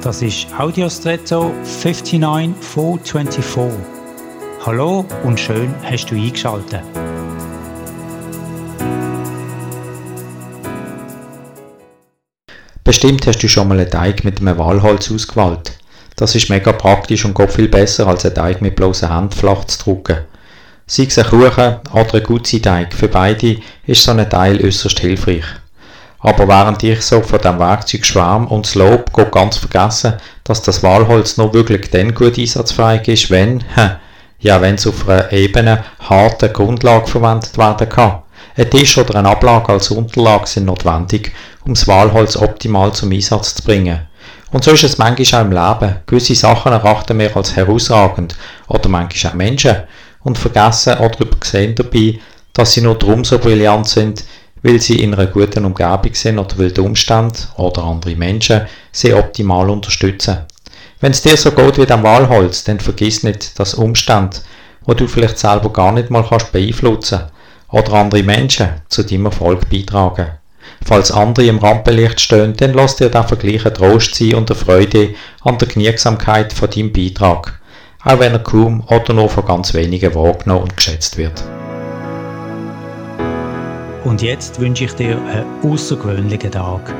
Das ist Audiostretto 59424. Hallo und schön hast du eingeschaltet. Bestimmt hast du schon mal einen Teig mit einem Walholz ausgewählt. Das ist mega praktisch und geht viel besser als einen Teig mit bloßen Händen flach zu drucken. Sei es ein Kuchen oder ein Gutzi-Teig, für beide ist so ein Teil äußerst hilfreich. Aber während ich so von dem Werkzeug schwärme und das Lob geht ganz vergessen, dass das Walholz nur wirklich dann gut einsatzfähig ist, wenn, ja, wenn es auf einer ebenen, harten Grundlage verwendet werden kann. Ein Tisch oder eine Ablage als Unterlage sind notwendig, um das Walholz optimal zum Einsatz zu bringen. Und so ist es manchmal auch im Leben. Gewisse Sachen erachten wir als herausragend oder manchmal auch Menschen und vergessen oder übersehen dabei, dass sie nur darum so brillant sind, weil sie in einer guten Umgebung sind oder weil die Umstände oder andere Menschen sie optimal unterstützen. Wenn es dir so geht wie dem Walholz, dann vergiss nicht, dass Umstände, wo du vielleicht selber gar nicht mal kannst beeinflussen oder andere Menschen zu deinem Erfolg beitragen. Falls andere im Rampenlicht stehen, dann lass dir der Vergleich ein Trost sein und eine Freude an der Genügsamkeit von deinem Beitrag, auch wenn er kaum oder nur von ganz wenigen wahrgenommen und geschätzt wird. Und jetzt wünsche ich dir einen außergewöhnlichen Tag.